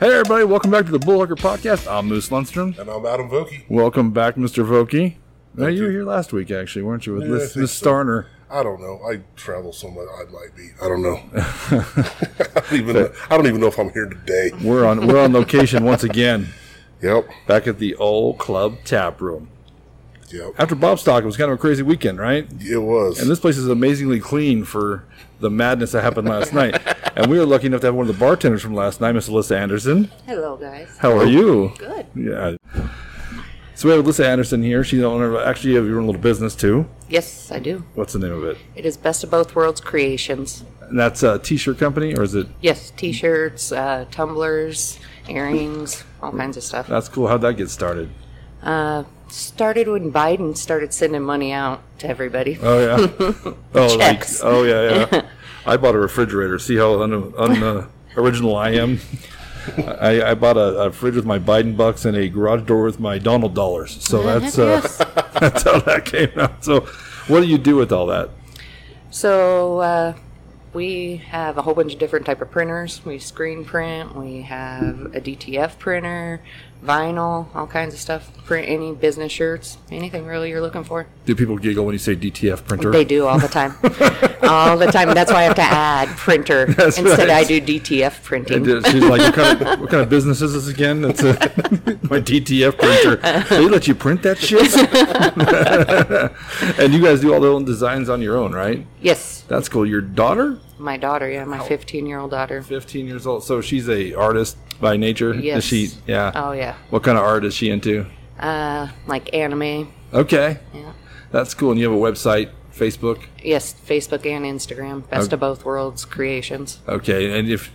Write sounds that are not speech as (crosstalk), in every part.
Hey, everybody, welcome back to the Bullhucker Podcast. I'm Moose Lundstrom. And I'm Adam Vokey. Welcome back, Mr. Vokey. Now, you you. were here last week, actually, weren't you, with Yeah, Liz, Liz so. Starner? I don't know. I travel so much. I might be. I don't know. (laughs) (laughs) I don't even. Know, I don't even know if I'm here today. We're on we're on location once again, (laughs) Yep. back at the old club tap room. Yep. After Bobstock, it was kind of a crazy weekend, right? It was. And this place is amazingly clean for the madness that happened last night. And we were lucky enough to have one of the bartenders from last night, Miss Alyssa Anderson. Hello, guys. How are you? Good. Yeah. So we have Alyssa Anderson here. She's the owner of, actually, you have your own little business too. Yes, I do. What's the name of it? It is Best of Both Worlds Creations. And that's a t-shirt company, or is it? Yes, t-shirts, uh, tumblers, earrings, all kinds of stuff. That's cool. How'd that get started? Uh, started when Biden started sending money out to everybody. Oh yeah. (laughs) oh Checks. like oh yeah yeah. (laughs) I bought a refrigerator. See how un, un, uh, original I am. (laughs) I, I bought a, a fridge with my Biden bucks and a garage door with my Donald dollars. So that's uh, that's how that came out. So, what do you do with all that? So uh, we have a whole bunch of different type of printers. We screen print. We have a DTF printer, vinyl, all kinds of stuff. Print any business shirts, anything really you're looking for. Do people giggle when you say DTF printer? They do all the time, (laughs) all the time. That's why I have to add printer (laughs) That's instead. right. I do DTF printing. Uh, she's like, what kind, of, (laughs) what kind of business is this again? It's a, my DTF printer. They let you print that shit? and you guys do all the own designs on your own, right? Yes, That's cool. Your daughter? My daughter. Yeah, my 15 year old daughter. 15 years old. So she's a artist by nature. Is Yes. she? Yeah. Oh yeah, What kind of art is she into? uh, like anime. Okay. Yeah. That's cool. And you have a website, Facebook. Yes, Facebook and Instagram. Best of both worlds creations. Okay. And if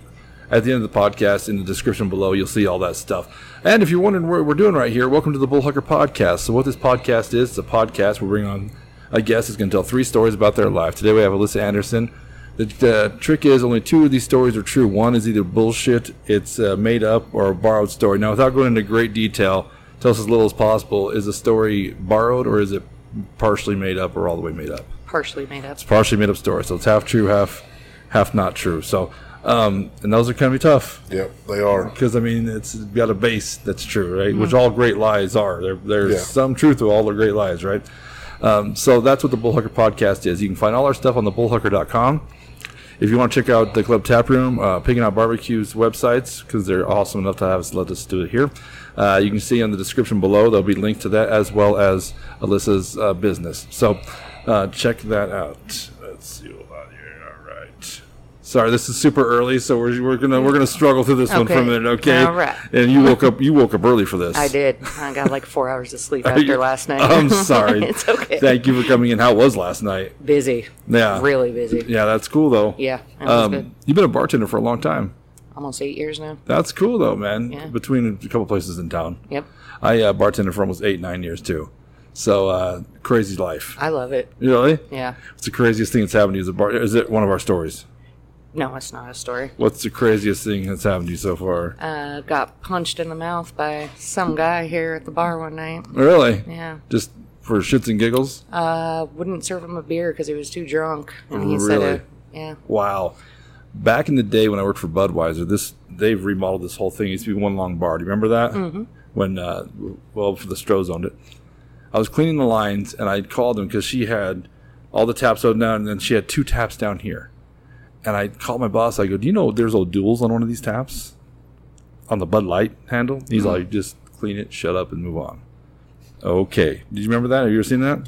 at the end of the podcast, in the description below, you'll see all that stuff. And if you're wondering what we're doing right here, welcome to the Bullhucker Podcast. So what this podcast is, it's a podcast. We bring on a guest who's going to tell three stories about their life. Today we have Alyssa Anderson. The, the trick is only two of these stories are true. One is either bullshit, it's uh, made up, or a borrowed story. Now, without going into great detail, tell us as little as possible. Is the story borrowed, or is it partially made up, or all the way made up? Partially made up. partially made up story. So it's half true, half half not true. So um, and those are kind of be tough Yep. They are. because I mean it's got a base that's true, right? Which all great lies are. There, there's Yeah. some truth to all the great lies, right? Um, so that's what the Bullhucker podcast is. You can find all our stuff on the bullhucker.com. If you want to check out the Club Tap Room, uh, Picking Out Barbecue's websites, because they're awesome enough to have us let us do it here, uh, you can see in the description below, there'll be linked to that as well as Alyssa's uh, business. So uh, check that out. Let's see what we got here. All right. Sorry, this is super early, so we're, we're gonna we're gonna struggle through this one for a Okay. minute, okay? All right. And you woke up you woke up early for this. I did. I got like four hours of sleep (laughs) after last night. I'm sorry. (laughs) it's okay. Thank you for coming in. How was last night? busy. Yeah. Really busy. Yeah, that's cool though. Yeah, it was Um, good. you've been a bartender for a long time. Almost eight years now. That's cool though, man. Yeah. Between a couple places in town. Yep. I uh, bartended for almost eight, nine years too. So uh, crazy life. I love it. Really? Yeah. What's the craziest thing that's happened to you as a bar? Is it one of our stories? No, it's not a story. What's the craziest thing that's happened to you so far? Uh, got punched in the mouth by some guy here at the bar one night. Really? Yeah. Just for shits and giggles? Uh, wouldn't serve him a beer because he was too drunk. And he said, Really? uh, yeah. Wow. Back in the day when I worked for Budweiser, this they've remodeled this whole thing. It used to be one long bar. Do you remember that? Mm-hmm. When uh, well, for the Strohs owned it. I was cleaning the lines and I called them because she had all the taps open down and then she had two taps down here. And I called my boss. I go, "Do you know there's O'Doul's on one of these taps, on the Bud Light handle?" He's like, "Just clean it, shut up, and move on." Okay. Did you remember that? Have you ever seen that?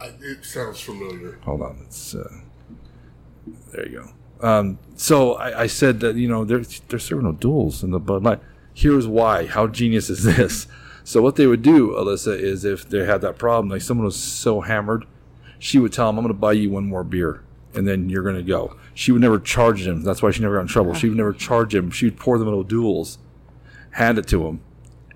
I, it sounds familiar. hold on it's uh, there you go um, so I, I said that you know they're they're serving no duels in the Bud Light. Here's why. How genius is this? So what they would do, Alyssa, is if they had that problem, like someone was so hammered, she would tell them, "I'm going to buy you one more beer, and then you're going to go." She would never charge him. That's why she never got in trouble. She would never charge him. She would pour them into O'Doul's, hand it to him,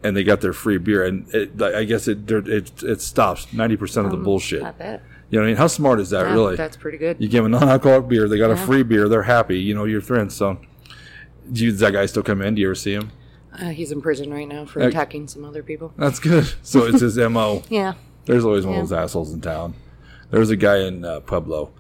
and they got their free beer. And it, I guess it it it stops ninety percent of the bullshit. I bet. You know what I mean? How smart is that, Yeah, really? That's pretty good. You give them a non-alcoholic beer, they got a free beer, they're happy. You know, your friends. So, do you, does that guy still come in? Do you ever see him? Uh, he's in prison right now for attacking some other people. That's good. (laughs) So it's his mo. (laughs) Yeah. There's always one of those assholes in town. There was a guy in uh, Pueblo.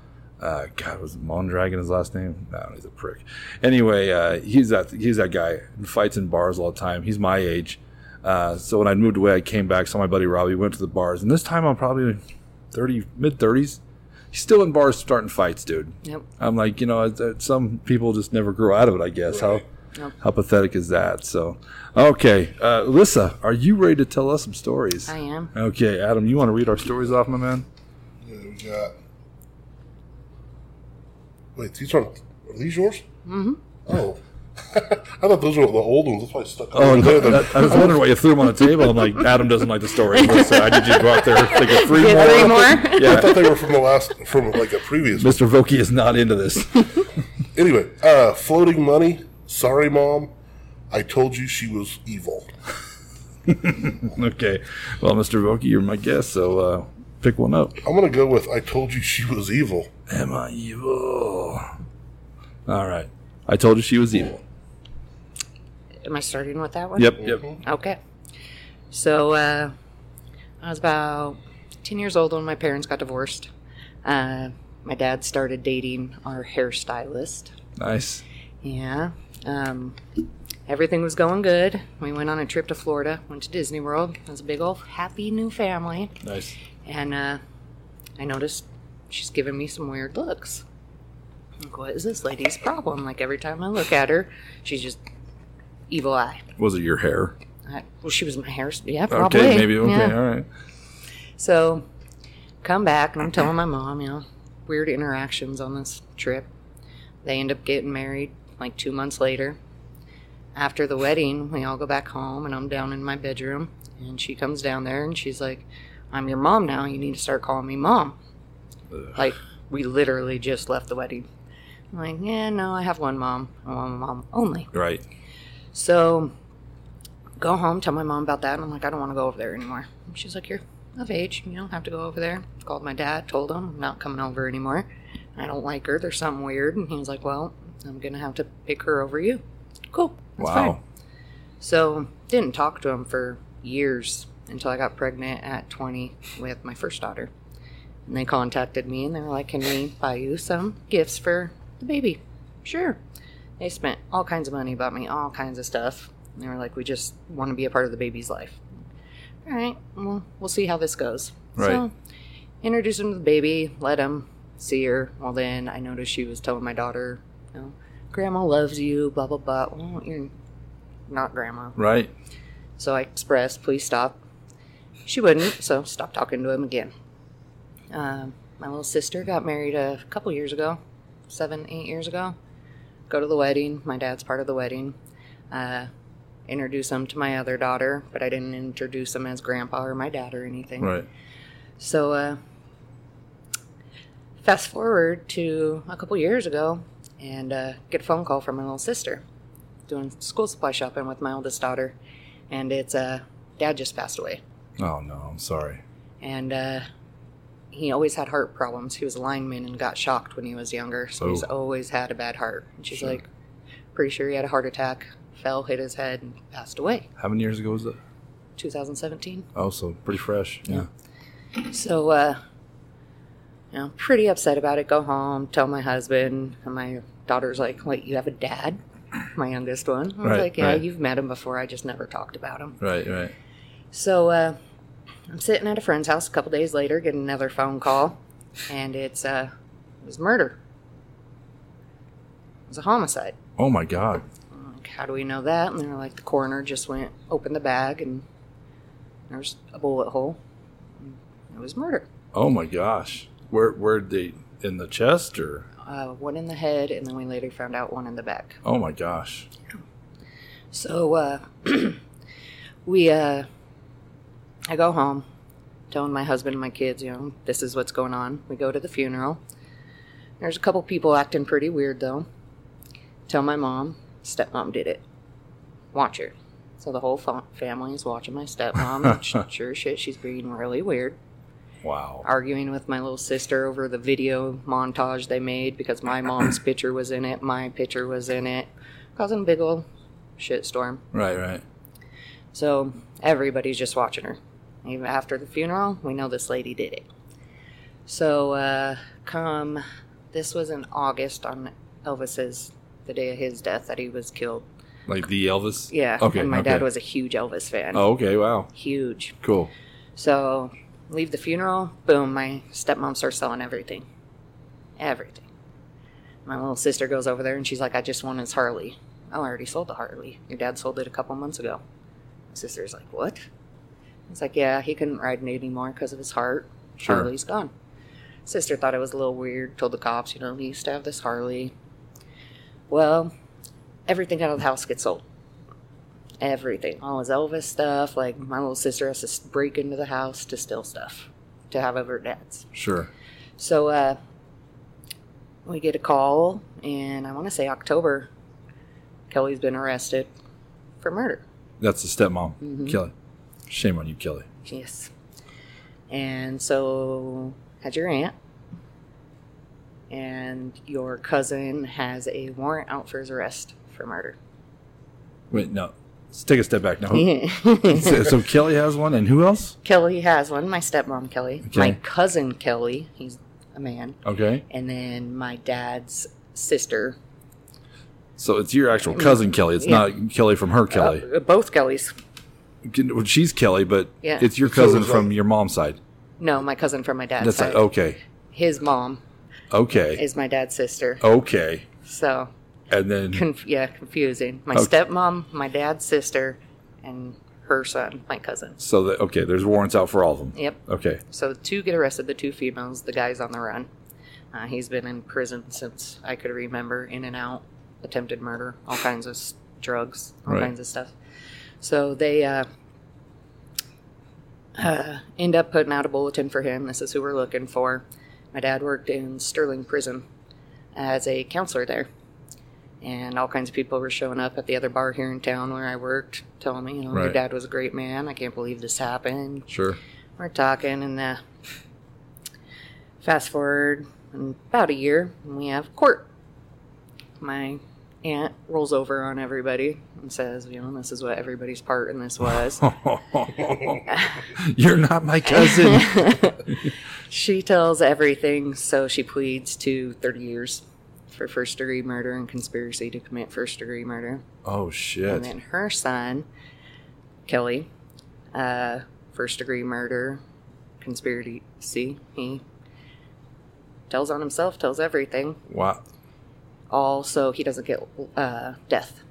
Uh, God, was Mondragon his last name? No, he's a prick. Anyway, uh, he's that he's that guy who fights in bars all the time. He's my age. Uh, so when I moved away, I came back. Saw my buddy Robbie. Went to the bars, and this time I'm probably thirty, mid thirties. He's still in bars starting fights, dude. Yep. I'm like, you know, it's- it's- some people just never grow out of it. I guess how Yep. how pathetic is that? So, okay, uh, Alyssa, are you ready to tell us some stories? I am. Okay, Adam, you want to read our stories off, my man? Yeah, we got. Wait, these aren't. Are these yours? Mm-hmm. Oh. (laughs) I thought those were the old ones. That's why I stuck Oh, no, I, I was wondering why you threw them on the table. I'm like, Adam doesn't like the story. Alyssa, I need you to go out there and think of three Get more. three more. (laughs) I thought they were from the last, from like a previous. Mr. Vokey is not into this. (laughs) Anyway, uh, floating money. Sorry, mom. I told you she was evil. okay, well, Mr. Vokey, you're my guest, so uh, pick one up. I'm gonna go with I told you she was evil. Am I evil? All right, I told you she was evil. Am I starting with that one? Yep, yep. Okay. So uh, I was about 10 years old when my parents got divorced. Uh, my dad started dating our hairstylist. Nice. Yeah. Um, everything was going good. We went on a trip to Florida, went to Disney World. It was a big old happy new family. Nice. And uh, I noticed she's giving me some weird looks. Like, what is this lady's problem? Like, every time I look at her, she's just evil eye. Was it your hair? I, well, she was my hair. Yeah, probably. Okay, maybe. Okay, Yeah. all right. So, come back, and I'm telling my mom, you know, weird interactions on this trip. They end up getting married like two months later. After the wedding, we all go back home, and I'm down in my bedroom, and she comes down there, and she's like, "I'm your mom now. You need to start calling me mom." Like we literally just left the wedding. I'm like, yeah, no, I have one mom. I want my mom only. Right. So go home, tell my mom about that, and I'm like, I don't want to go over there anymore. And she's like, You're of age, you don't have to go over there. Called my dad, told him I'm not coming over anymore. I don't like her. There's something weird. And he was like, Well, I'm gonna have to pick her over you. Cool. Wow. fine. So didn't talk to him for years until I got pregnant at 20 with my first daughter. And they contacted me and they were like, Can we buy you some gifts for the baby? Sure. They spent all kinds of money, bought me all kinds of stuff. And they were like, We just want to be a part of the baby's life. All right, well, we'll see how this goes. Right. So, introduced him to the baby, let him see her. Well, then I noticed she was telling my daughter, you know, Grandma loves you, blah, blah, blah. Well, you're not Grandma. Right. So I expressed, please stop. She wouldn't, so stopped talking to him again. Um, my little sister got married a couple years ago, seven, eight years ago. Go to the wedding. My dad's part of the wedding. Uh, introduce him to my other daughter, but I didn't introduce him as grandpa or my dad or anything. Right. So, uh, fast forward to a couple years ago, and uh, get a phone call from my little sister, doing school supply shopping with my oldest daughter, and it's uh, dad just passed away, Oh no, I'm sorry. and uh, he always had heart problems. He was a lineman and got shocked when he was younger, so he's Oh. always had a bad heart. And she's Sure. like, pretty sure he had a heart attack, fell, hit his head, and passed away. How many years ago was that? 2017. Oh, so pretty fresh. Yeah. So, uh, you know, pretty upset about it. Go home, tell my husband, and my daughter's like, "Wait, you have a dad?" My youngest one. I was Right, like, "Yeah, right. you've met him before. I just never talked about him." Right. Right. So, uh, I'm sitting at a friend's house a couple days later, get another phone call, and it's uh, it was murder. It was a homicide. Oh my God. Like, how do we know that? And they're like, the coroner just went, opened the bag, and there's a bullet hole. And It was murder. Oh my gosh. Where where they in the chest or? uh, one in the head, and then we later found out one in the back. Oh my gosh. So uh, (clears throat) we, uh, I go home, telling my husband and my kids, you know, this is what's going on. We go to the funeral. There's a couple people acting pretty weird though. Tell my mom, stepmom did it. Watch her. So the whole fa- family is watching my stepmom. (laughs) sure shit, she's being really weird. Wow. arguing with my little sister over the video montage they made because my (clears throat) mom's picture was in it, my picture was in it, causing a big old shitstorm. Right. Right. So everybody's just watching her. Even after the funeral, we know this lady did it. So uh, come This was in August on Elvis's the day of his death that he was killed. Like the Elvis? Yeah. Okay. And my okay. dad was a huge Elvis fan. Oh, okay. Wow. Huge. Cool. So leave the funeral. Boom. My stepmom starts selling everything. Everything. My little sister goes over there and she's like, "I just want his Harley." Oh, I already sold the Harley. Your dad sold it a couple months ago. My sister's like, "What?" It's like, "Yeah, he couldn't ride it anymore because of his heart. Sure. Harley's gone." Sister thought it was a little weird. Told the cops, you know, he used to have this Harley. Well, everything out of the house gets sold. Everything, all his Elvis stuff. Like my little sister has to break into the house to steal stuff to have over her dad's. Sure. So uh, we get a call, and I want to say October. Kelly's been arrested for murder. That's the stepmom, Mhm. Kelly. Shame on you, Kelly. Yes. And so had your aunt, and your cousin has a warrant out for his arrest for murder. Wait, no. Let's take a step back now. (laughs) so, so Kelly has one, and who else? Kelly has one. My stepmom Kelly. Okay. My cousin Kelly. He's a man. Okay. And then my dad's sister. So it's your actual cousin Kelly. It's Yeah. not Kelly from her Kelly. Uh, both Kellys. Well, She's Kelly, but Yeah. it's your cousin from like- your mom's side. No, my cousin from my dad's That's side. like, okay. His mom Okay. is my dad's sister. Okay. So, And then conf- yeah, confusing. My Okay. stepmom, my dad's sister, and her son, my cousin. so that okay, there's warrants out for all of them. Yep. Okay. So two get arrested, the two females. The guy's on the run. Uh, he's been in prison since I could remember, in and out, attempted murder, all kinds of s- drugs, all Right. kinds of stuff. So they uh, uh, end up putting out a bulletin for him. This is who we're looking for. My dad worked in Sterling Prison as a counselor there. And all kinds of people were showing up at the other bar here in town where I worked, telling me, you know, your dad was a great man. I can't believe this happened Sure. we're talking and uh, fast forward in about a year and we have court my aunt rolls over on everybody and says you know this is what everybody's part in this was (laughs) You're not my cousin. (laughs) she tells everything so she pleads to 30 years for first degree murder and conspiracy to commit first degree murder oh shit. and then her son kelly uh, first degree murder conspiracy he tells on himself tells everything Wow. All so he doesn't get uh, death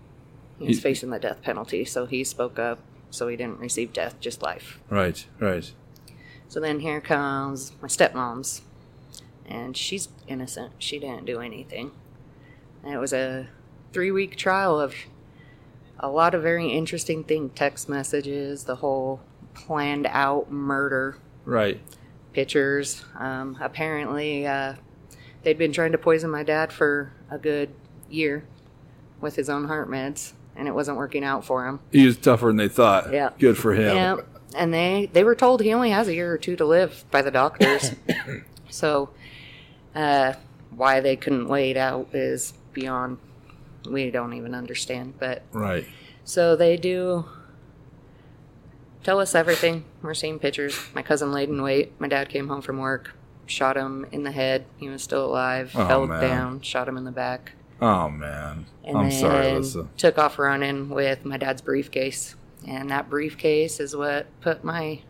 he's He- facing the death penalty so he spoke up so he didn't receive death just life Right. Right. so then here comes my stepmom's and she's innocent she didn't do anything and it was a three week trial of a lot of very interesting things text messages the whole planned out murder Right. pictures. Um, apparently, uh, they'd been trying to poison my dad for a good year with his own heart meds, and it wasn't working out for him. He was tougher than they thought. Yeah. Good for him. Yeah, and they they were told he only has a year or two to live by the doctors. (coughs) so, uh, why they couldn't wait out is beyond we don't even understand. But Right. so they do tell us everything. We're seeing pictures. My cousin laid in wait. My dad came home from work, shot him in the head. He was still alive. Oh, fell man. down, shot him in the back, Oh man. and I'm sorry, Alyssa. took off running with my dad's briefcase. And that briefcase is what put my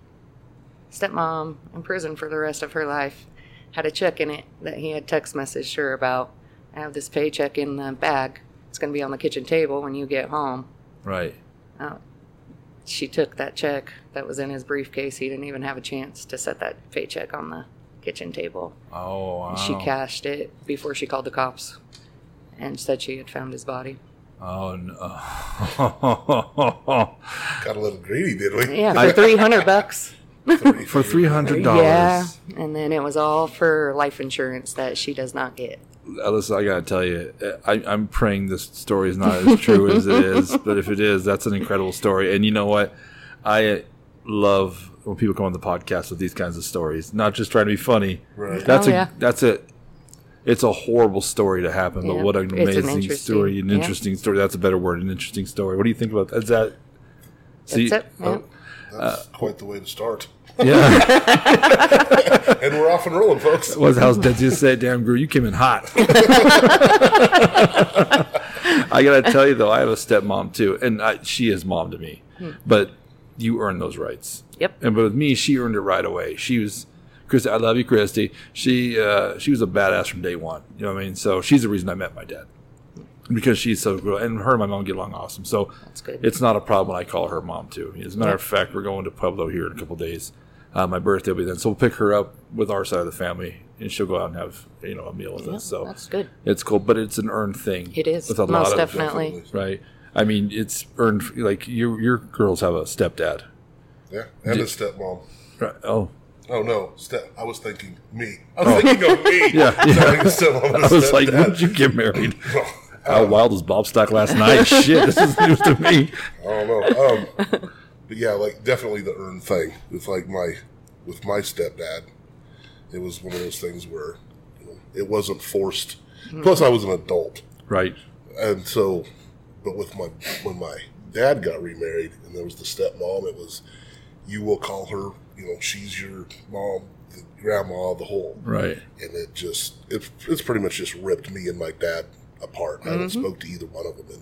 stepmom in prison for the rest of her life. Had a check in it that he had text messaged her about. I have this paycheck in the bag. It's going to be on the kitchen table when you get home. Right. Oh, she took that check that was in his briefcase. He didn't even have a chance to set that paycheck on the kitchen table. Oh wow. She cashed it before she called the cops and said she had found his body. Oh no. (laughs) Got a little greedy, did we? Yeah, for 300 bucks. For three hundred dollars. Yeah, and then it was all for life insurance that she does not get. Alyssa, I gotta tell you, I, I'm praying this story is not as true as it is. But if it is, that's an incredible story. And you know what? I love when people come on the podcast with these kinds of stories. Not just trying to be funny. Right. That's Oh, a yeah. that's a it's a horrible story to happen, but Yeah. what an It's an amazing story, an yeah. interesting story. That's a better word, an interesting story. What do you think about that? Is that? See, That's it. Yeah. oh, That's quite the way to start. Yeah. (laughs) and we're off and rolling, folks. was how's Dad just say, damn girl, you came in hot. (laughs) (laughs) I gotta tell you though, I have a stepmom too, and I, she is mom to me. Hmm. But you earn those rights. Yep. And but with me, she earned it right away. She was, Christy, I love you, Christy. She uh, she was a badass from day one. You know what I mean? So she's the reason I met my dad because she's so good, and her and my mom get along awesome. So That's good. it's not a problem when I call her mom too. As a matter of fact, we're going to Pueblo here in a couple days. Uh, my birthday will be then, so we'll pick her up with our side of the family, and she'll go out and have you know a meal with Yeah, us. So that's good. It's cool, but it's an earned thing. It is with a most lot of definitely. right. I mean, it's earned. Like your your girls have a stepdad. Yeah, and a stepmom. Right. Oh, Oh no, step. I was thinking me. (laughs) I was thinking of me. Oh. Yeah, Not yeah. like a stepmom and a I was like, stepdad. when did you get married? (laughs) How wild was Bob Stock last night? (laughs) Shit, this is news to me. I don't know. Um, but yeah, like definitely the earned thing. With like my, with my stepdad, it was one of those things where you know, it wasn't forced. Plus, I was an adult, Right. and so, but with my when my dad got remarried, and there was the stepmom, it was you will call her. You know, she's your mom, the grandma, the whole. Right. and it just it, it's pretty much just ripped me and my dad apart. I haven't mm-hmm. spoke to either one of them in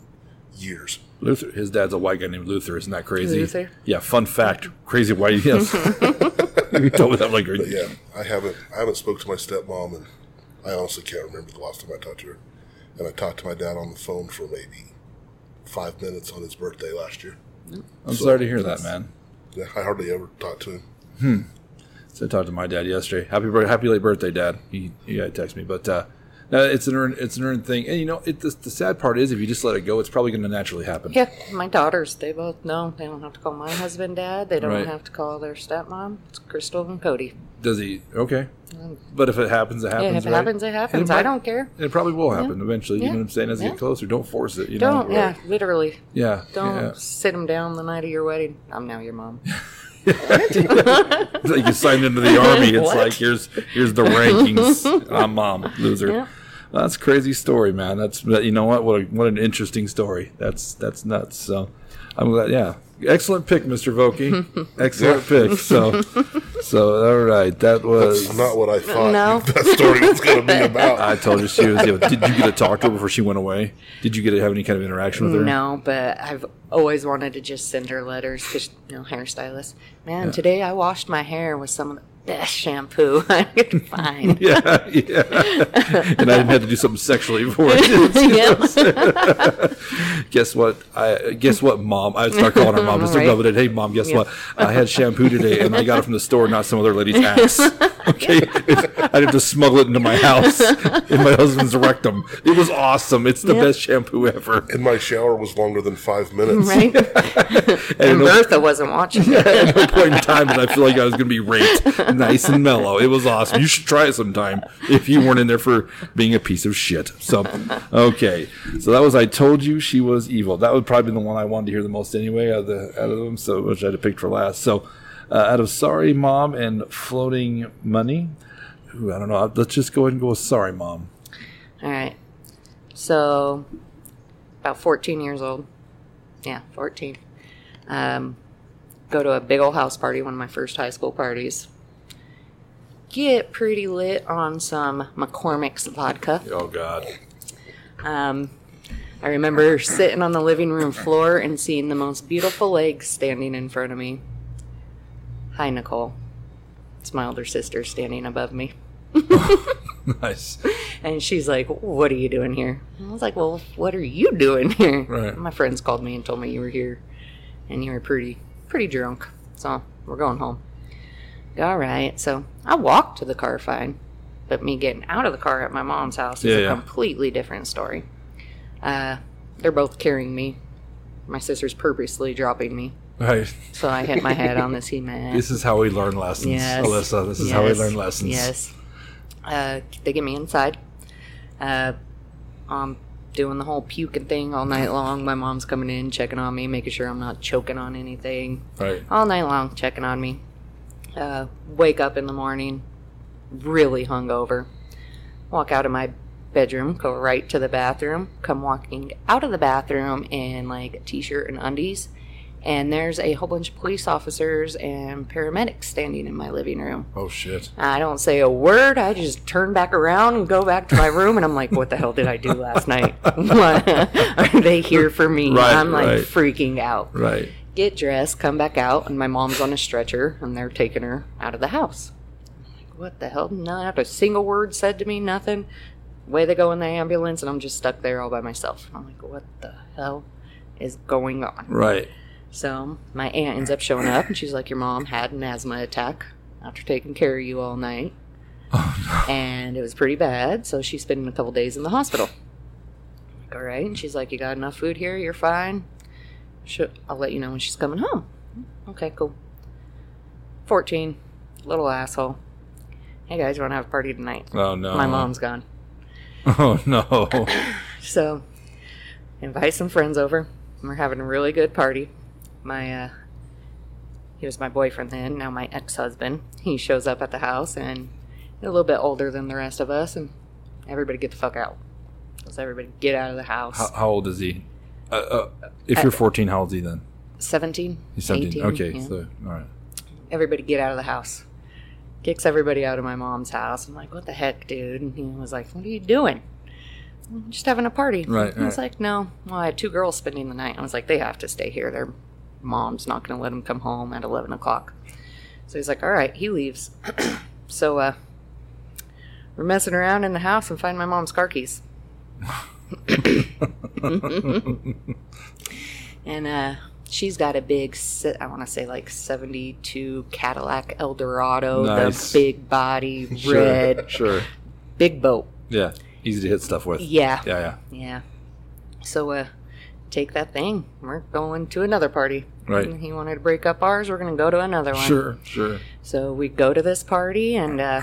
years. Luther, his dad's a white guy named Luther. Isn't that crazy? Luther? Yeah. Fun fact. Crazy white. (laughs) Yes. (laughs) you told me that like. But yeah, I haven't I haven't spoke to my stepmom, and I honestly can't remember the last time I talked to her. And I talked to my dad on the phone for maybe five minutes on his birthday last year. I'm sorry to hear that, man. I hardly ever talk to him. So I talked to my dad yesterday. Happy happy late birthday, Dad. He he got text me, but uh, no, it's an earned it's an earned thing. And you know, it, the, the sad part is if you just let it go, it's probably going to naturally happen. Yeah, my daughters, they both know they don't have to call my husband dad. They don't Right. have to call their stepmom. It's Crystal and Cody. Does he? Okay. Mm. But if it happens, it happens. yeah, if it right? happens, it happens. might- I don't care. It probably will happen eventually. You Yeah. know what I'm saying? As you Yeah. get closer, don't force it. You Don't, know? yeah, literally. Yeah. Don't yeah. sit them down the night of your wedding. I'm now your mom. It's (laughs) like you signed into the (laughs) army. It's What? like here's here's the rankings. (laughs) I'm mom, loser. Yeah. That's a crazy story, man. That's you know what? What a, what an interesting story. That's that's nuts. So I'm glad. Yeah, excellent pick, Mr. Vokey. (laughs) Excellent pick. So so all right, that was. It's not what I thought No. (laughs) that story was going to be about. I told you she was. You know, did you get to talk to her before she went away? Did you get to have any kind of interaction with her? No, but I've always wanted to just send her letters because, you know, hairstylist. Man, today I washed my hair with some of the best shampoo (laughs) I could find. (laughs) Yeah, yeah. and I didn't have to do something sexually for it. yeah. (laughs) guess what? I guess what, mom? I start calling her mom. Just Right. Hey, mom. Guess Yeah. what? I had shampoo today, and I got it from the store, not some other lady's ass. (laughs) Okay, I had to smuggle it into my house (laughs) in my husband's rectum. It was awesome. It's the Yep. best shampoo ever. And my shower was longer than five minutes. right? (laughs) And And no, Bertha wasn't watching it. at no point in time did I feel like I was going to be raped, nice and mellow. It was awesome. You should try it sometime if you weren't in there for being a piece of shit. So, okay, so that was I told you she was evil. That would probably be the one I wanted to hear the most anyway out of the out of them. So, which I had to pick for last. So, uh, out of sorry mom and floating money. Ooh, I don't know. Let's just go ahead and go with sorry mom. All right. So, about 14 years old. Yeah, 14. Um, go to a big old house party, one of my first high school parties. Get pretty lit on some McCormick's vodka. Oh God. Um, I remember sitting on the living room floor and seeing the most beautiful legs standing in front of me. Hi, Nicole. It's my older sister standing above me. (laughs) Nice. And she's like, What are you doing here? And I was like, Well, what are you doing here? Right. My friends called me and told me you were here and you were pretty, pretty drunk. So we're going home. All right. So I walked to the car fine, but me getting out of the car at my mom's house is Yeah, a yeah. completely different story. Uh, they're both carrying me. My sister's purposely dropping me. Right. So I hit my head on the (laughs) cement. This is how we learn lessons, Yes. Alyssa. This is how we learn lessons. Yes. Uh, they get me inside. Uh, I'm doing the whole puking thing all night long. My mom's coming in, checking on me, making sure I'm not choking on anything. Right. All night long, checking on me. Uh, wake up in the morning, really hungover. Walk out of my bedroom, go right to the bathroom, come walking out of the bathroom in like a t shirt and undies, and there's a whole bunch of police officers and paramedics standing in my living room. Oh shit. I don't say a word. I just turn back around and go back to my room, and I'm like, "What the hell did I do last night? (laughs) Are they here for me?" Right, I'm like right. freaking out. Right. Get dressed, come back out, and my mom's on a stretcher, and they're taking her out of the house. I'm like, What the hell? Not a single word said to me, nothing. Way they go in the ambulance, and I'm just stuck there all by myself. I'm like, what the hell is going on? Right. So my aunt ends up showing up, and she's like, "Your mom had an asthma attack after taking care of you all night, (laughs) oh, and it was pretty bad. So she's spending a couple days in the hospital." I'm like, all right, and she's like, "You got enough food here? You're fine. Should I'll let you know when she's coming home." Okay, cool. Fourteen, little asshole. Hey guys, we're gonna have a party tonight? Oh no. My mom's gone. (laughs) Oh no. (laughs) So, invite some friends over. We're having a really good party. My, uh, he was my boyfriend then, now my ex husband. He shows up at the house and a little bit older than the rest of us, and everybody get the fuck out. Let's everybody get out of the house. how, how old is he? Uh, uh, if you're 14, how old is he then? 17? He's 17. 18, okay. yeah. So all right. everybody get out of the house. Kicks everybody out of my mom's house. I'm like, what the heck, dude? And he was like, what are you doing? "I'm just having a party. Right, I was right. like, no. Well, I had two girls spending the night. I was like, they have to stay here. Their mom's not going to let him come home at 11 o'clock. So he's like, all right. He leaves. (clears throat) so uh, we're messing around in the house and find my mom's car keys. (laughs) and uh, she's got a big, I want to say like 72 Cadillac Eldorado, Nice. the big body, (laughs) Sure, red, Sure. big boat. Yeah. Easy to hit stuff with. Yeah. Yeah. Yeah. Yeah. So, uh, take that thing. We're going to another party. Right. And he wanted to break up ours. We're going to go to another one. Sure. Sure. So we go to this party and uh,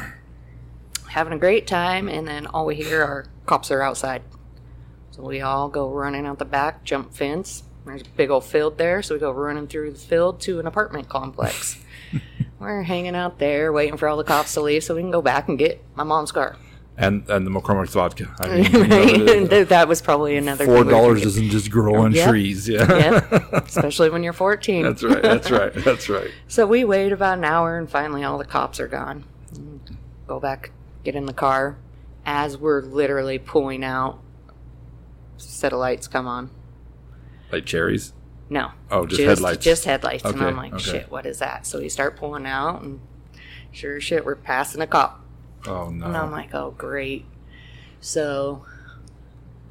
having a great time, and then all we hear are cops are outside. So we all go running out the back, jump fence. There's a big old field there, so we go running through the field to an apartment complex. (laughs) We're hanging out there, waiting for all the cops to leave, so we can go back and get my mom's car. And and the McCormick's vodka. I (laughs) mean, Right? (laughs) that was probably another Four thing we were dollars doesn't just grow on Yep. trees. Yeah. Yep. (laughs) especially when you're 14. that's right. That's right. That's right. So we wait about an hour, and finally all the cops are gone. Go back, get in the car. As we're literally pulling out, set of lights come on. Like cherries. No. Oh, just headlights. Just headlights. and I'm like, okay. shit, what is that? So we start pulling out, and sure shit, we're passing a cop. Oh no. And I'm like, oh, great. So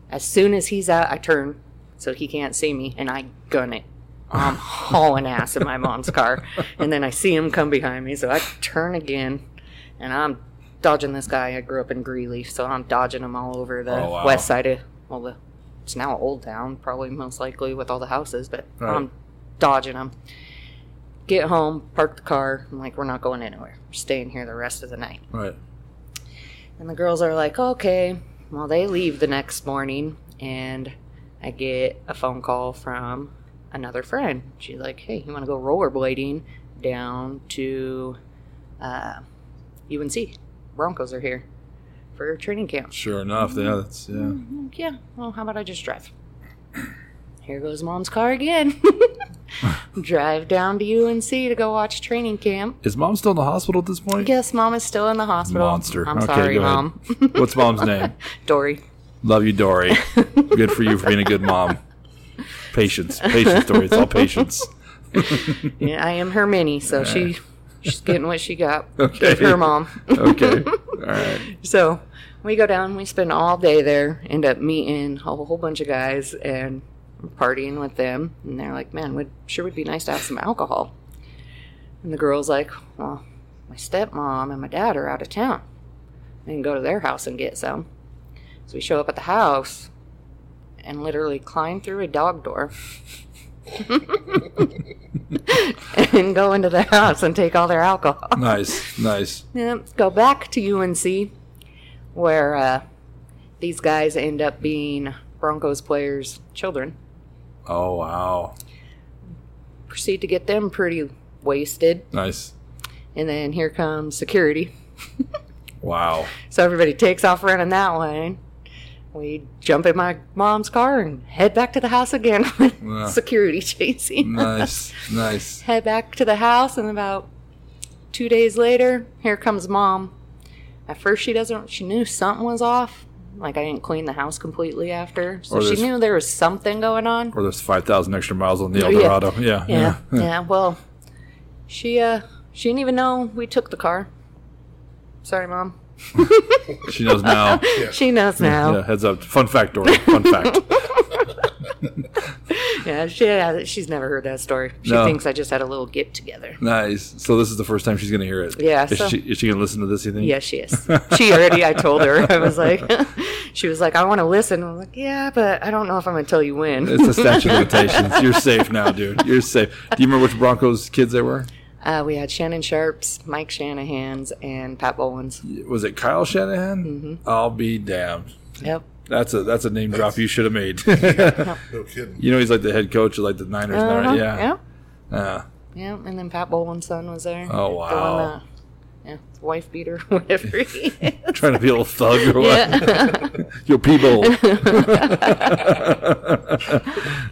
as soon as he's out, I turn so he can't see me, and I gun it. I'm (laughs) hauling ass in my mom's car. And then I see him come behind me, so I turn again, and I'm dodging this guy. I grew up in Greeley, so I'm dodging him all over the Oh, wow. west side of, well, the, it's now Old Town, probably most likely with all the houses, but Right. I'm dodging him. Get home, park the car. I'm like, we're not going anywhere. We're staying here the rest of the night. Right. And the girls are like, okay. Well, they leave the next morning, and I get a phone call from another friend. She's like, hey, you want to go rollerblading down to uh, UNC? Broncos are here for training camp. Sure enough. Yeah. That's yeah. I'm yeah, well, how about I just drive? Here goes mom's car again. (laughs) (laughs) drive down to UNC to go watch training camp. Is mom still in the hospital at this point? Yes, mom is still in the hospital. Monster. I'm Okay, sorry, mom. (laughs) What's mom's name? (laughs) Dory. Love you, Dory. Good for you for being a good mom. Patience. Patience, Dory. It's all patience. Yeah, I am her mini, so she she's getting what she got. Okay. Gave her mom. Okay. All right. so we go down, we spend all day there, end up meeting a whole bunch of guys and partying with them. And they're like, man, would sure would be nice to have some alcohol. And the girl's like, well, my stepmom and my dad are out of town. I can go to their house and get some. So we show up at the house and literally climb through a dog door. (laughs) and go into the house and take all their alcohol. Nice. Nice. (laughs) Yeah, go back to UNC, where uh, these guys end up being Broncos players' children. Oh wow. Proceed to get them pretty wasted, Nice. and then here comes security. Wow. So everybody takes off running that way. we jump in my mom's car and head back to the house again (laughs) with security chasing. Nice, nice. head back to the house and about two days later here comes mom at first she doesn't she knew something was off like i didn't clean the house completely after so Or she knew there was something going on Or there's five thousand extra miles on the Oh, yeah. Eldorado. Yeah, yeah yeah well she uh she didn't even know we took the car sorry mom (laughs) She knows now. (laughs) she knows now Yeah, heads up. Fun fact, Dory. Fun fact. (laughs) yeah she uh, she's never heard that story she No. thinks i just had a little get together Nice. So this is the first time she's gonna hear it. Yeah, Is so- she is she gonna listen to this? You think? Yes, she is. She already. I told her. I was like, (laughs) she was like, I want to listen. I'm like, yeah, but I don't know if I'm gonna tell you when. It's a statute of (laughs) limitations. You're safe now, dude. You're safe. Do you remember which Broncos kids they were? Uh, we had Shannon Sharpe's, Mike Shanahan's, and Pat Bowlen's. Was it Kyle Shanahan? Mm-hmm. I'll be damned. Yep. That's a that's a name drop you should have made. (laughs) (laughs) No kidding. you know he's like the head coach of like the Niners Uh-huh. right? Yeah. Yeah. Yeah. Yeah. And then Pat Bowlen's son was there. Oh, The wow. uh, yeah, wife beater, (laughs) whatever he is. Trying to be a little thug or what? Yeah. Yo, people.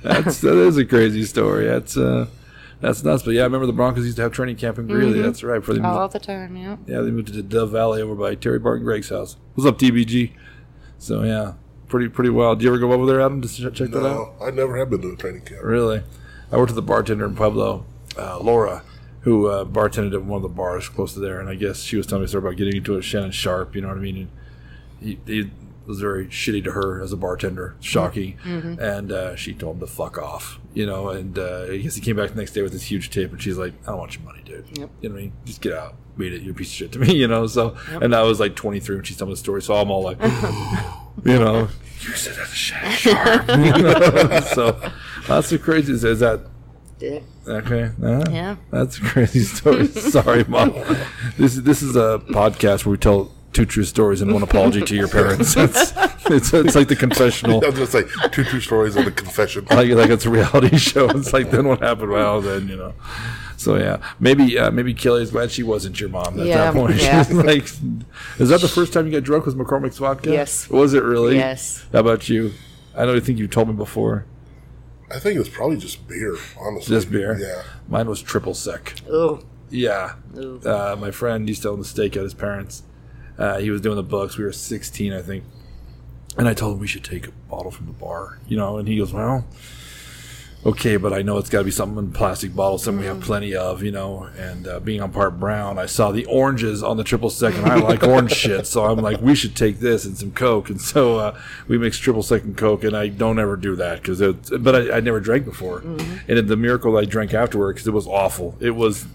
that's that is a crazy story. That's uh, that's nuts. But yeah, I remember the Broncos used to have training camp in Greeley. Mm-hmm. That's right. Before they moved, All the time. Yeah. yeah, they moved to the Dove Valley over by Terry Barton Greg's house. What's up, TBG? So yeah, pretty pretty wild. Do you ever go over there, Adam, to ch- check that out? No, I never have been to a training camp. Really? I worked with a bartender in Pueblo, uh, Laura, who uh, bartended at one of the bars close to there, and I guess she was telling me a story about getting into a Shannon Sharpe. You know what I mean? And he, he was very shitty to her as a bartender, shocking, and uh, she told him to fuck off. You know, and uh, I guess he came back the next day with this huge tape, and she's like, "I don't want your money, dude. Yep. You know what I mean? Just get out, beat it. You're piece of shit to me." (laughs) You know. So, and I was like 23 when she's telling me the story, so I'm all like, (laughs) you know, you said that a Shannon Sharpe. You (laughs) know? so that's the crazy. Is that Did- Okay. uh, Yeah. That's a crazy story. (laughs) Sorry, mom. This is this is a podcast where we tell two true stories and one apology to your parents. (laughs) It's it's, it's like the confessional. I was gonna say two true stories and the confession. Like like it's a reality show. It's like then what happened? Well, then you know. So yeah, maybe uh, maybe Kelly's glad she wasn't your mom at Yeah, that point. yeah. She's (laughs) like, is that the first time you got drunk with McCormick's vodka? Yes. Was it really? Yes. How about you? I don't think you told me before. I think it was probably just beer, honestly. Just beer. Yeah. Mine was triple sec. Oh. Yeah. Ooh. Uh, my friend used to own the steak at his parents. Uh, he was doing the books. We were 16, I think. And I told him we should take a bottle from the bar, you know, and he goes, well, okay, but I know it's got to be something in plastic bottles, something we have plenty of, you know. And uh, being on part brown, I saw the oranges on the triple sec, and I like orange (laughs) shit. So I'm like, we should take this and some Coke. And so uh, we mixed triple sec and Coke, and I don't ever do that because it's, but I, I never drank before. And it, the miracle I drank afterward because it was awful. It was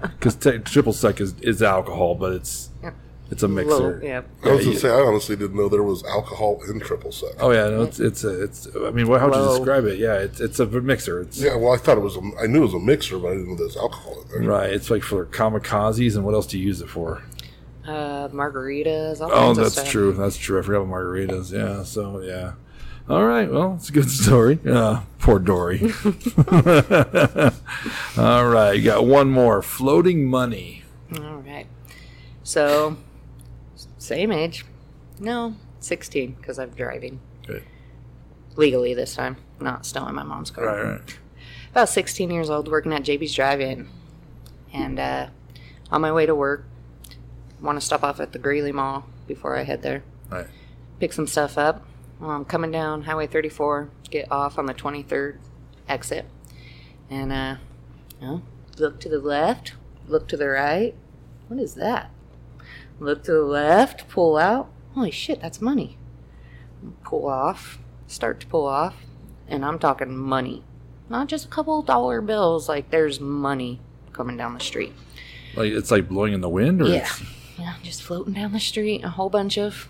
because triple sec is, is alcohol, but it's Yep. It's a mixer. Little, yeah. I was Yeah, gonna you- say I honestly didn't know there was alcohol in triple sec. Oh yeah, no, it's it's a, it's. I mean, how'd you Hello. describe it? Yeah, it's it's a mixer. It's Yeah, well, I thought it was. A, I knew it was a mixer, but I didn't know there was alcohol in there. right. It's like for kamikazes, and what else do you use it for? Uh, margaritas. All Oh, kinds of that's stuff. true. That's true. I forgot about margaritas. Yeah. So yeah. All right. Well, it's a good (laughs) story. Uh, poor Dory. (laughs) All right. You got one more. Floating money. All right. So, same age. No, 16 because I'm driving Okay. legally this time, not stealing my mom's car. Right. Right. About 16 years old, working at JB's Drive-In, and uh, on my way to work, want to stop off at the Greeley Mall before I head there. Right. Pick some stuff up. Well, I'm coming down Highway 34, get off on the 23rd exit, and uh, you know, look to the left, look to the right. What is that? Look to the left, pull out. Holy shit, that's money. Pull off, start to pull off, and I'm talking money. Not just a couple dollar bills, like there's money coming down the street. Like it's like blowing in the wind, or Yeah. it's Yeah, just floating down the street. A whole bunch of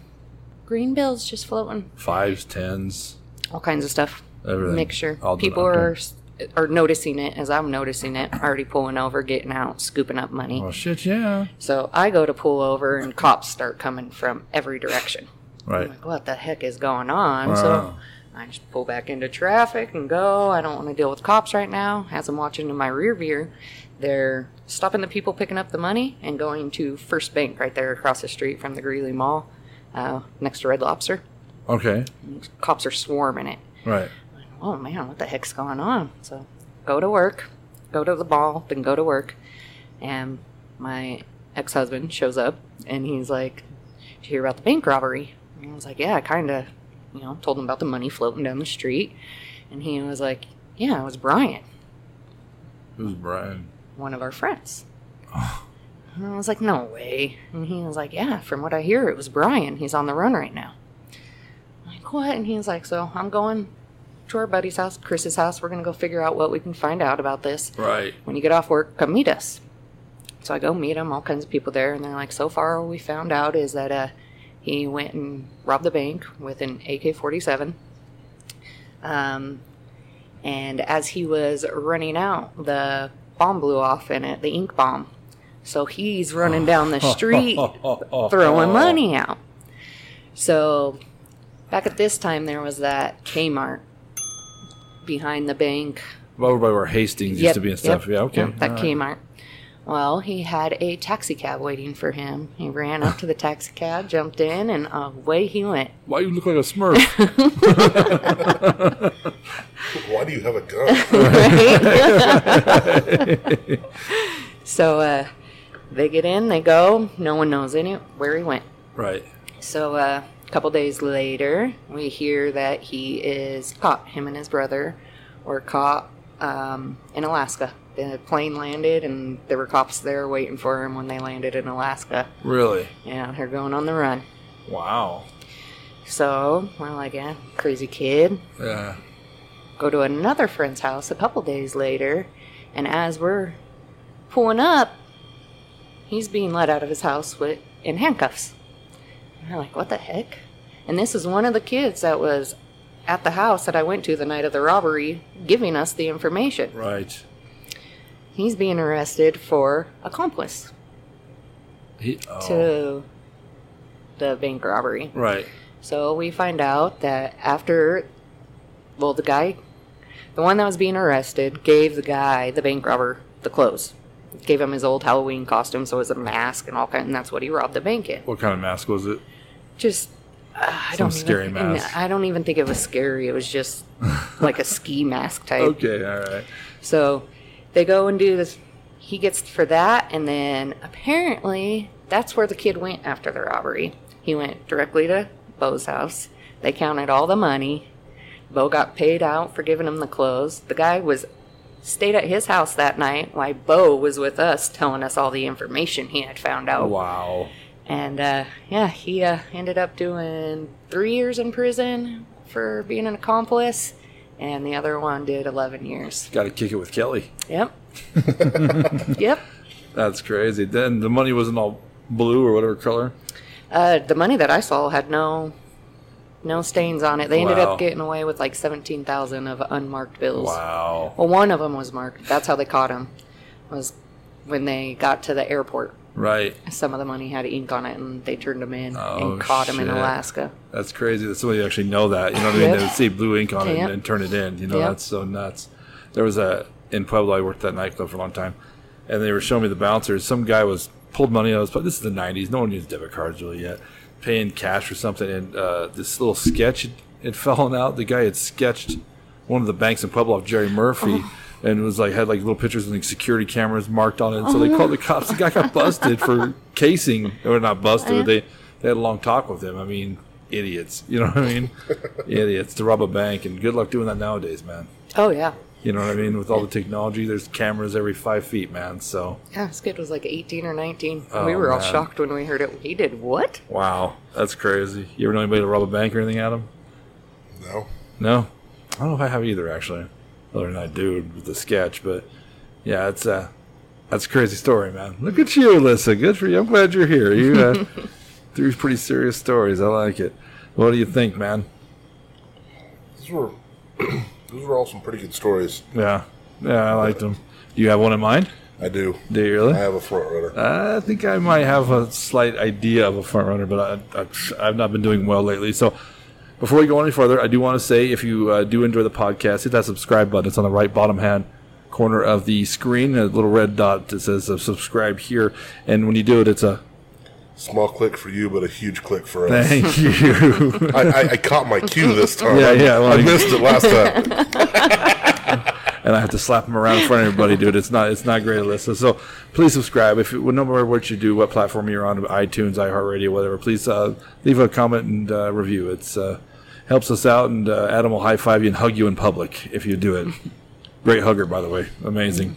green bills just floating. fives, tens, All kinds of stuff. everything. Mixture. All People are are noticing it as I'm noticing it. Already pulling over, getting out, scooping up money. Oh shit! Yeah. So I go to pull over, and cops start coming from every direction. Right. Like, what the heck is going on? Wow. So I just pull back into traffic and go. I don't want to deal with cops right now. As I'm watching in my rear view, they're stopping the people picking up the money and going to First Bank right there across the street from the Greeley Mall, uh, next to Red Lobster. Okay. Cops are swarming it. Right. Oh man, what the heck's going on? So go to work, go to the ball, then go to work. And my ex husband shows up and he's like, Did you hear about the bank robbery? And I was like, Yeah, I kind of, you know, told him about the money floating down the street. And he was like, Yeah, it was Brian, Who's Brian? one of our friends. Oh. And I was like, No way. And he was like, Yeah, from what I hear, it was Brian. He's on the run right now. I'm like, what? And he was like, So I'm going to our buddy's house, Chris's house. We're going to go figure out what we can find out about this. Right. When you get off work, come meet us. So I go meet him, all kinds of people there, and they're like, So far, all we found out is that uh, he went and robbed the bank with an AK 47. Um, and as he was running out, the bomb blew off in it, the ink bomb. So he's running down the (laughs) street throwing money out. So back at this time, there was that Kmart behind the bank. Over by where Hastings used to be and stuff. yep, Yeah. Okay. yep, that All right. Kmart. Well, he had a taxi cab waiting for him. He ran up to the taxi cab, jumped in, and away he went. Why you look like a Smurf? (laughs) (laughs) Why do you have a gun? (laughs) So uh, they get in, they go. No one knows any where he went. right. So uh, a couple days later, we hear that he is caught. Him and his brother were caught um, in Alaska. The plane landed, and there were cops there waiting for him when they landed in Alaska. Really. Yeah, they're going on the run. Wow. So we're like, yeah, crazy kid. Yeah. Go to another friend's house a couple days later, and as we're pulling up, he's being let out of his house with in handcuffs. And we're like, what the heck? And this is one of the kids that was at the house that I went to the night of the robbery, giving us the information. Right. He's being arrested for accomplice He. Oh. to the bank robbery. Right. So we find out that after, well, the guy, the one that was being arrested, gave the guy, the bank robber, the clothes. Gave him his old Halloween costume, so it was a mask and all kind, and that's what he robbed the bank in. What kind of mask was it? Just, uh, I Some don't scary even, mask. I don't even think it was scary. It was just (laughs) like a ski mask type. Okay. All right. So they go and do this. He gets for that, and then apparently that's where the kid went after the robbery. He went directly to Bo's house. They counted all the money. Bo got paid out for giving him the clothes. The guy was stayed at his house that night while Bo was with us telling us all the information he had found out. Wow. And uh, yeah, he uh, ended up doing three years in prison for being an accomplice, and the other one did 11 years. Got to kick it with Kelly. Yep. (laughs) yep. That's crazy. Then the money wasn't all blue or whatever color. Uh, the money that I saw had no no stains on it. They ended Wow. up getting away with like seventeen thousand of unmarked bills. Wow. Well, one of them was marked. That's how they caught him. Was when they got to the airport. Right. Some of the money had ink on it, and they turned him in Oh, and caught him in shit. Alaska. That's crazy that somebody actually know that. You know what I mean? Yep. They would see blue ink on it Yep. and, and turn it in. You know, Yep. that's so nuts. There was a in Pueblo. I worked at that nightclub for a long time, and they were showing me the bouncers. Some guy was pulled money out. But this is the '90s. No one used debit cards really yet. Paying cash for something, and uh, this little sketch had, had fallen out. The guy had sketched one of the banks in Pueblo of Jerry Murphy. And it was like had like little pictures and like security cameras marked on it. So they called the cops. The guy got busted for casing, or not busted, but they they had a long talk with him. I mean, idiots. You know what I mean? (laughs) idiots to rob a bank, and good luck doing that nowadays, man. Oh yeah, You know what I mean? With all the technology, there's cameras every five feet, man. So yeah. This kid was like eighteen or nineteen. Oh, we were all shocked when we heard it. He did what? wow, that's crazy. You ever know anybody to rob a bank or anything, Adam? No. No, I don't know if I have either actually, other than that dude with the sketch. But yeah, it's uh, that's a crazy story, man. Look at you, Alyssa. Good for you. I'm glad you're here. You uh, (laughs) three pretty serious stories. I like it. What do you think, man? These were (clears throat) those were all some pretty good stories. Yeah, yeah, I liked them. Do you have one in mind? I do. Do you really? I have a front runner. I think I might have a slight idea of a front runner, but I, I, I've not been doing well lately. So before we go any further, I do want to say if you uh, do enjoy the podcast, hit that subscribe button. It's on the right bottom hand corner of the screen, a little red dot that says uh, subscribe here. And when you do it, it's a Small click for you, but a huge click for us. Thank (laughs) you. I, I, I caught my cue this time. Yeah, I, yeah, well, I missed it last time. (laughs) and I have to slap him around in front of everybody, dude. It's not it's not great, Alyssa. So please subscribe. If it, no matter what you do, what platform you're on, iTunes, iHeartRadio, whatever, please uh, leave a comment and uh, review. It's uh, helps us out, and uh, Adam will high five you and hug you in public if you do it. Great hugger, by the way. Amazing.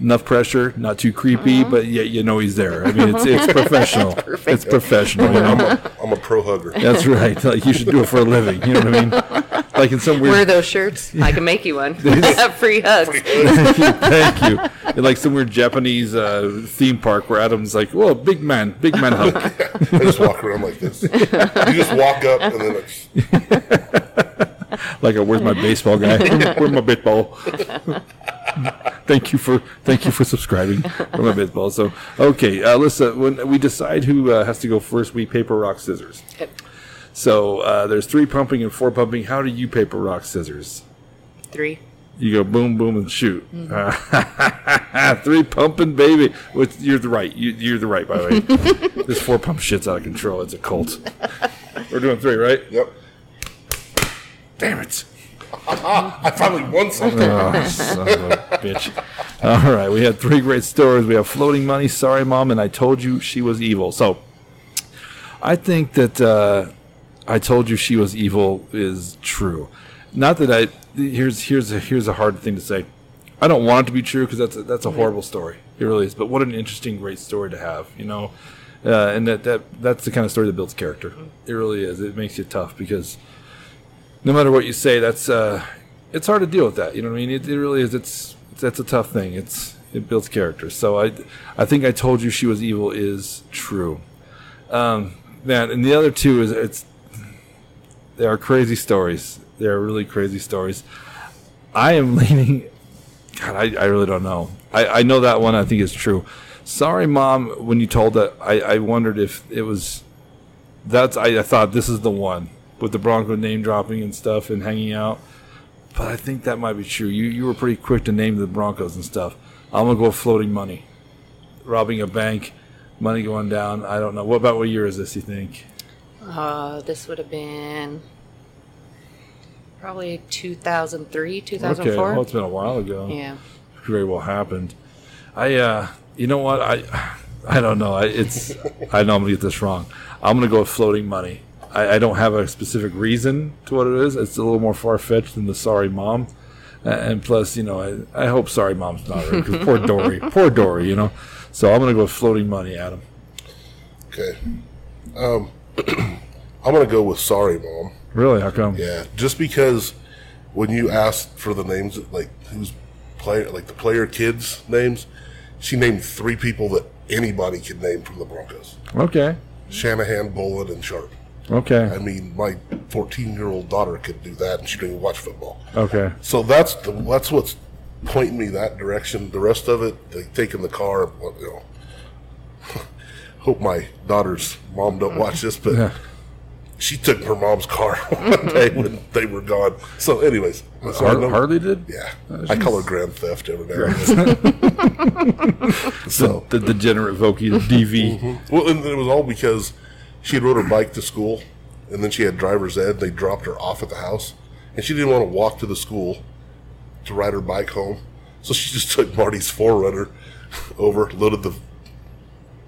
Enough pressure, not too creepy, but yet you know he's there. I mean, it's it's (laughs) professional. it's professional. You I'm a, I'm a pro hugger. That's right. Like you should do it for a living. You know what I mean? (laughs) Like in some weird Wear those shirts. I can make you one. (laughs) Have free hugs. Thank you. Thank you. In like some weird Japanese uh, theme park where Adam's like, "Whoa, big man, big man hug." I just walk around like this. You just walk up and then it's, like, a, "Where's my baseball guy? Where's my baseball?" Thank you for thank you for subscribing for my baseball. So, okay, uh, Alyssa, when we decide who uh, has to go first, we paper rock scissors. Okay. So uh, there's three pumping and four pumping. How do you paper rock scissors? Three. You go boom, boom, and shoot. (laughs) Three pumping, baby. Which you're the right. You, you're the right, by the way. (laughs) this four pump shit's out of control. It's a cult. We're doing three, right? yep. Damn it. (laughs) I finally won something. Oh, son of a bitch. All right, we had three great stories. We have floating money. Sorry, mom, and I told you she was evil. So, I think that uh, I told you she was evil is true. Not that I. Here's here's a, here's a hard thing to say. I don't want it to be true because that's a, that's a horrible story. It really is. But what an interesting, great story to have. You know, uh, and that, that that's the kind of story that builds character. It really is. It makes you tough because no matter what you say, that's uh, it's hard to deal with that. You know what I mean? It, it really is. It's that's a tough thing. It's it builds character. So I I think I told you she was evil is true. Um, man, and the other two is it's they are crazy stories. They are really crazy stories. I am (laughs) leaning. God, I, I really don't know. I, I know that one. I think is true. Sorry, mom. When you told that, I, I wondered if it was. That's I, I thought this is the one with the Bronco name dropping and stuff and hanging out. But I think that might be true. You you were pretty quick to name the Broncos and stuff. I'm gonna go floating money, robbing a bank, money going down. I don't know. What about what year is this? You think? Uh, this would have been probably 2003, 2004. Okay, well, it's been a while ago. yeah. very well happened. I, uh, you know what? I, (sighs) I don't know. I, it's, (laughs) I know I'm gonna get this wrong. I'm gonna go with floating money. I, I don't have a specific reason to what it is. It's a little more far fetched than the sorry mom. And plus, you know, I, I hope sorry mom's not her because poor Dory, (laughs) poor Dory, you know. So I'm gonna go with floating money, Adam. Okay. Um, (clears throat) I'm gonna go with sorry, mom. Really? How come? Yeah, just because when you asked for the names, like who's player, like the player kids' names, she named three people that anybody could name from the Broncos: Okay. Shanahan, Bowlen, and Sharpe. Okay. I mean, my 14 year old daughter could do that, and she didn't watch football. Okay. So that's the that's what's pointing me that direction. The rest of it, they take in the car. You know, (laughs) hope my daughter's mom don't watch this, but Yeah. she took her mom's car (laughs) one day mm-hmm. when they were gone. So, anyways, our Har-. Harley did. Yeah, oh, I call her grand theft every now and then. (laughs) so, The degenerate Vokey, the DV. Mm-hmm. well, and it was all because she had rode her bike to school, and then she had driver's ed. They dropped her off at the house, and she didn't want to walk to the school to ride her bike home. So she just (laughs) took Marty's 4Runner over, loaded the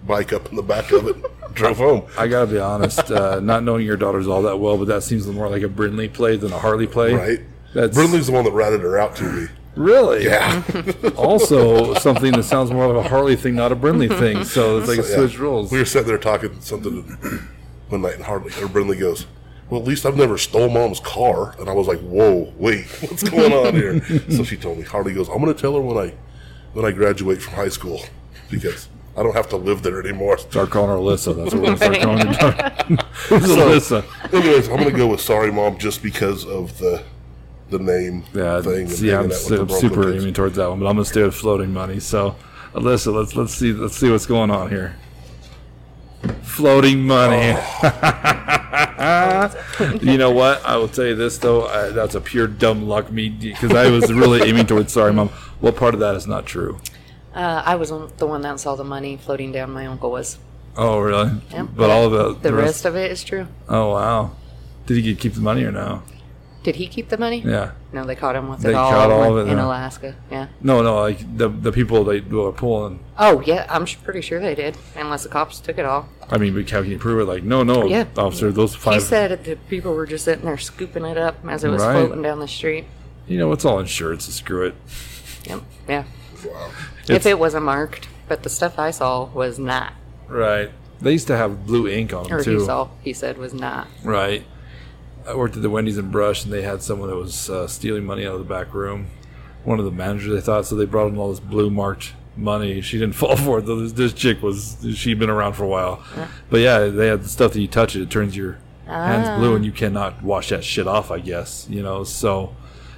bike up in the back of it, (laughs) drove home. I gotta be honest, uh, not knowing your daughters all that well, but that seems more like a Brindley play than a Harley play. Right? That's Brindley's the one that ratted her out to me. Really Yeah. (laughs) also something that sounds more of a Harley thing, not a Brindley thing. So it's like a Yeah. switch roles. We were sitting there talking something (clears throat) one night, and Harley or Brindley goes, "Well, at least I've never stole mom's car." And I was like, "Whoa, wait, (laughs) what's going on here?" so she told me. Harley goes, "I'm going to tell her when I when I graduate from high school because I don't have to live there anymore." Start calling her Alyssa. That's what we're gonna start (laughs) calling your daughter. Who's Alyssa? Anyways, I'm going to go with "Sorry, Mom" just because of the the name Yeah, thing. see, I'm hanging out with su- the Bronco super kids. aiming towards that one, but I'm gonna stay with floating money. So, Alyssa, let's let's see let's see what's going on here. Floating money. (laughs) you know what? I will tell you this though. I, that's a pure dumb luck me because I was really (laughs) aiming towards. Sorry, mom. What part of that is not true? Uh, I was the one that saw the money floating down. My uncle was. Oh, really? Yep. But all of it, The, rest, of it is true. Oh, wow. Did he get keep the money or no? Did he keep the money? Yeah. No, they caught him with They it all, caught all of it, in yeah. Alaska. Yeah. No, no, like the the people they were pulling. Oh yeah, I'm sh- pretty sure they did, unless the cops took it all. I mean, but how can you prove it? Like, no, no, Yeah. officer, those five. He said the people were just sitting there scooping it up as it was Right. floating down the street. you know, it's all insurance. So screw it. Yep. Yeah. Wow. if It's- it wasn't marked, but the stuff I saw was not, Right. They used to have blue ink on them or too. he saw, he said was not. Right. I worked at the Wendy's in Brush, and they had someone that was uh, stealing money out of the back room. One of the managers, they thought, so they brought in all this blue marked money. She didn't (laughs) fall for it though. This, this chick was she'd been around for a while, but yeah, they had the stuff that you touch it, it turns your hands Ah. blue, and you cannot wash that shit off. I guess you know. So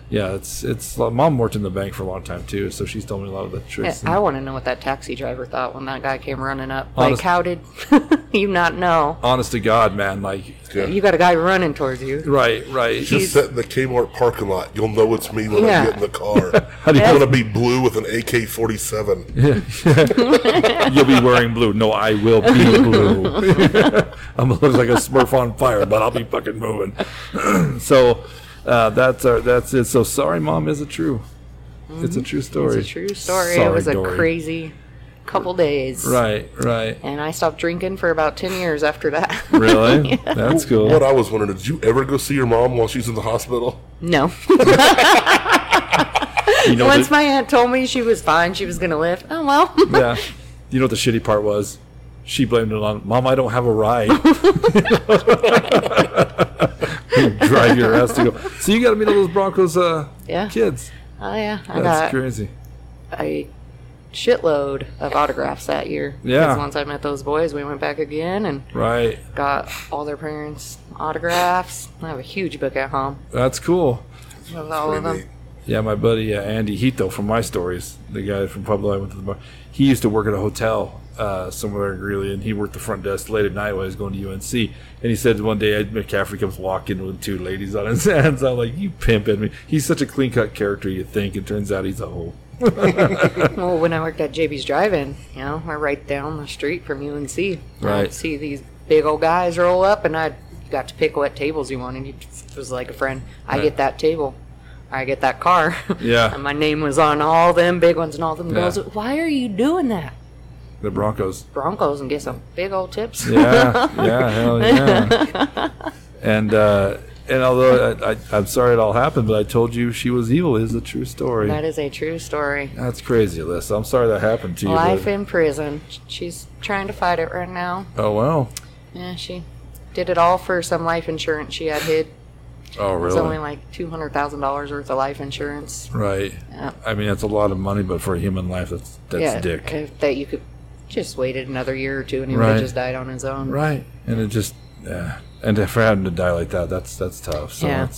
yeah, it's it's. Mom worked in the bank for a long time too, so she's told me a lot of the Yeah, tricks. I want to know what that taxi driver thought when that guy came running up. Honest- Like, how did (laughs) you not know? Honest to God, man, like Yeah. You got a guy running towards you. right, right. Just sit in the Kmart parking lot. You'll know it's me when Yeah. I get in the car. (laughs) How do you I'm gonna be blue with an AK-47. (laughs) You'll be wearing blue. No, I will be blue. I'm gonna look like a Smurf on fire, but I'll be fucking moving. (clears throat) so uh, that's our, that's it. So sorry, mom. Is it true? It's a true story. It's a true story. Sorry, it was a Dory. crazy couple days. Right, right. And I stopped drinking for about 10 years after that. (laughs) Really? That's cool. What I was wondering, did you ever go see your mom while she's in the hospital? no. (laughs) (laughs) You know, Once the, my aunt told me she was fine, she was going to live. Oh, well. yeah. You know what the shitty part was? She blamed it on mom. I don't have a ride. Drive your ass to go. So you got to meet all those Broncos uh, Yeah. kids. Oh, yeah. I That's got crazy. a shitload of autographs that year. Yeah. once I met those boys, we went back again and Right. got all their parents' autographs. I have a huge book at home That's cool. with all of them. Neat. Yeah, my buddy uh, Andy Hito from my stories, the guy from Pueblo I went to the bar, he used to work at a hotel uh, somewhere in Greeley, and he worked the front desk late at night while he was going to UNC. And he said one day Ed McCaffrey comes walking with two ladies on his (laughs) hands. I'm like, you pimping me. He's such a clean cut character, you think. It turns out he's a hoe. (laughs) Well, when I worked at JB's Drive-In, you know, we're right down the street from UNC. Right. I'd see these big old guys roll up, and I got to pick what tables you wanted. He was like a friend. I Right. get that table. I get that car. Yeah. (laughs) and my name was on all them big ones and all them Yeah. girls. Why are you doing that? The Broncos. Broncos and get some big old tips. Yeah, yeah, (laughs) hell yeah. And uh, and although I, I, I'm sorry it all happened, but I told you she was evil is a true story. That is a true story. That's crazy, Alyssa. I'm sorry that happened to you. Life but- in prison. She's trying to fight it right now. oh well. Yeah, she did it all for some life insurance she had hid. Oh really? only like two hundred thousand dollars worth of life insurance. Right. Yeah. I mean, that's a lot of money, but for a human life, that's that's yeah, dick. if that you could just waited another year or two and he would Right. have just died on his own. Right. And it just, yeah. And for having to die like that, that's that's tough. So Yeah.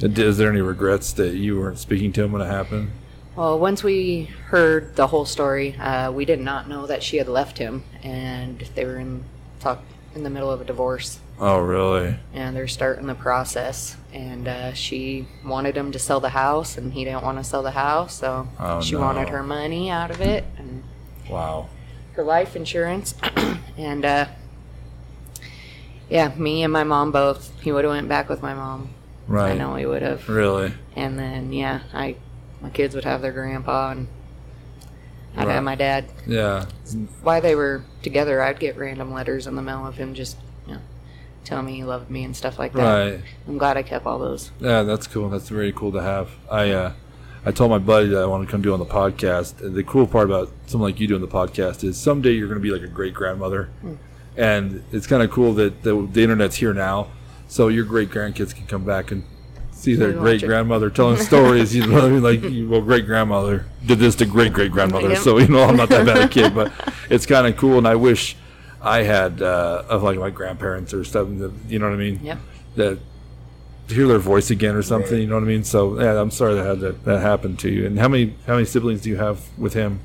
Is there any regrets that you weren't speaking to him when it happened? Well, once we heard the whole story, uh, we did not know that she had left him, and they were in talk in the middle of a divorce, Oh, really? and they're starting the process. And uh, she wanted him to sell the house, and he didn't want to sell the house, so Oh, she no. wanted her money out of it and Wow. Her life insurance, (clears throat) and uh, yeah, me and my mom both. He would have went back with my mom. Right. I know he would have. Really? And then yeah, I my kids would have their grandpa and I'd Right. have my dad. Yeah. While they were together, I'd get random letters in the mail of him just you know telling me he loved me and stuff like that. Right. I'm glad I kept all those. Yeah, that's cool. That's very cool to have. I uh, I told my buddy that I want to come do on the podcast. And The cool part about something like you doing the podcast is someday you're going to be like a great grandmother, and it's kind of cool that the, the internet's here now, so your great grandkids can come back and see their great grandmother telling stories. You know, what I mean, like well, great grandmother did this to great great grandmother. Yep. So you know, I'm not that bad a kid, but it's kind of cool, and I wish I had uh, of like my grandparents or something. That, you know what I mean? Yep. that hear their voice again or something. You know what I mean? So yeah, I'm sorry that had that, that happened to you. And how many how many siblings do you have with him?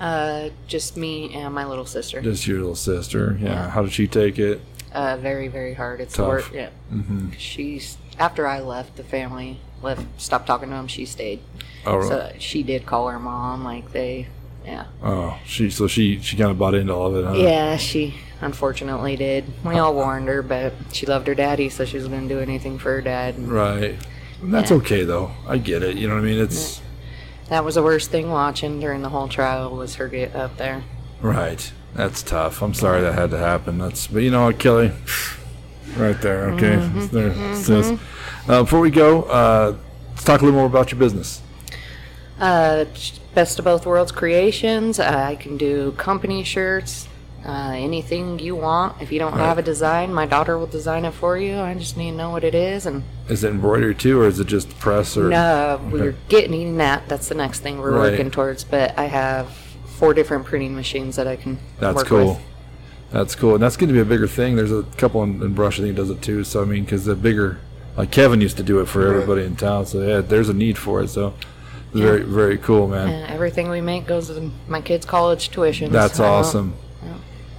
Uh, just me and my little sister. Just your little sister. Yeah. Yeah. How did she take it? Uh, very very hard. It's Tough. work. Yeah. Mm-hmm. She's after I left the family left stopped talking to him. She stayed. Oh, really? So she did call her mom. Like they, yeah. oh, she so she she kind of bought into all of it. Huh? Yeah, she. Unfortunately did. We all (laughs) warned her, but she loved her daddy, so she was going to do anything for her dad. And Right. That's Yeah. okay though. I get it. You know what I mean? It's that was the worst thing watching during the whole trial was her get up there. right. That's tough. I'm sorry that had to happen. That's but you know what, Kelly, (sighs) right there. Okay. There, it's this. Uh, before we go, uh, let's talk a little more about your business. Uh, Best of Both Worlds Creations. Uh, I can do company shirts, uh, anything you want. If you don't have a design, my daughter will design it for you. I just need to know what it is. And Is it embroidery too, or is it just press or? no, we're getting that. That's the next thing we're Right. working towards. But I have four different printing machines that I can That's cool. with. That's cool, and that's going to be a bigger thing. There's a couple in, in Brush I think does it too. So I mean, because the bigger, like Kevin used to do it for Right. everybody in town. So yeah, there's a need for it. So it's very very cool, man. And everything we make goes to my kids' college tuition. That's so awesome.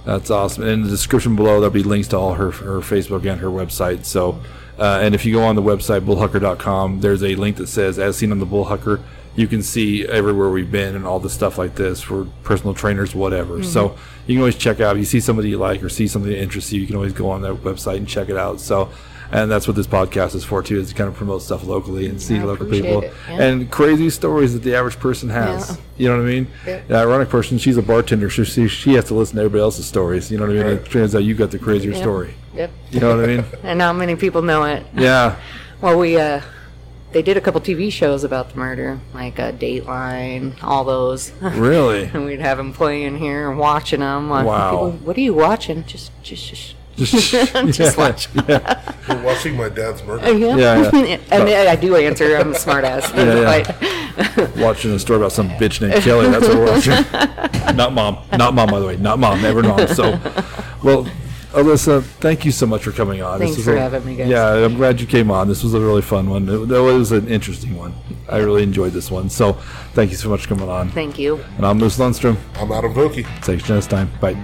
That's awesome. And in the description below, there'll be links to all her her Facebook and her website. So, uh, and if you go on the website bullhucker.com, there's a link that says "As Seen on the Bullhucker." You can see everywhere we've been and all the stuff like this for personal trainers, whatever. So you can always check out. If you see somebody you like or see something that interests you, you can always go on that website and check it out. So, and that's what this podcast is for too, is to kind of promote stuff locally and see I local people it, yeah. and crazy stories that the average person has. Yeah. You know what I mean? Yeah. The ironic person, she's a bartender, so she, she has to listen to everybody else's stories. You know what I mean? It turns out you got the crazier Yep. story. Yep. You know what I mean? (laughs) And not many people know it. Yeah. (laughs) Well, we uh, they did a couple TV shows about the murder, like uh, Dateline, all those. (laughs) Really? and we'd have them playing here and watching them. Wow. people, what are you watching? Just, just, just. Just, (laughs) Just yeah, watch. Yeah. We're watching my dad's murder. Uh, yeah. Yeah, yeah. (laughs) and I I do answer. I'm a smartass. Yeah, (laughs) Watching a story about some bitch named Kelly. That's what we're watching. not mom. Not mom, by the way. Not mom. Never mom. So, well, Alyssa, thank you so much for coming on. Thanks was for a- having me, guys. Yeah, I'm glad you came on. This was a really fun one. It, it was an interesting one. I really enjoyed this one. So, thank you so much for coming on. Thank you. And I'm Moose Lundstrom. I'm Adam Vokey. Thanks next time. Bye.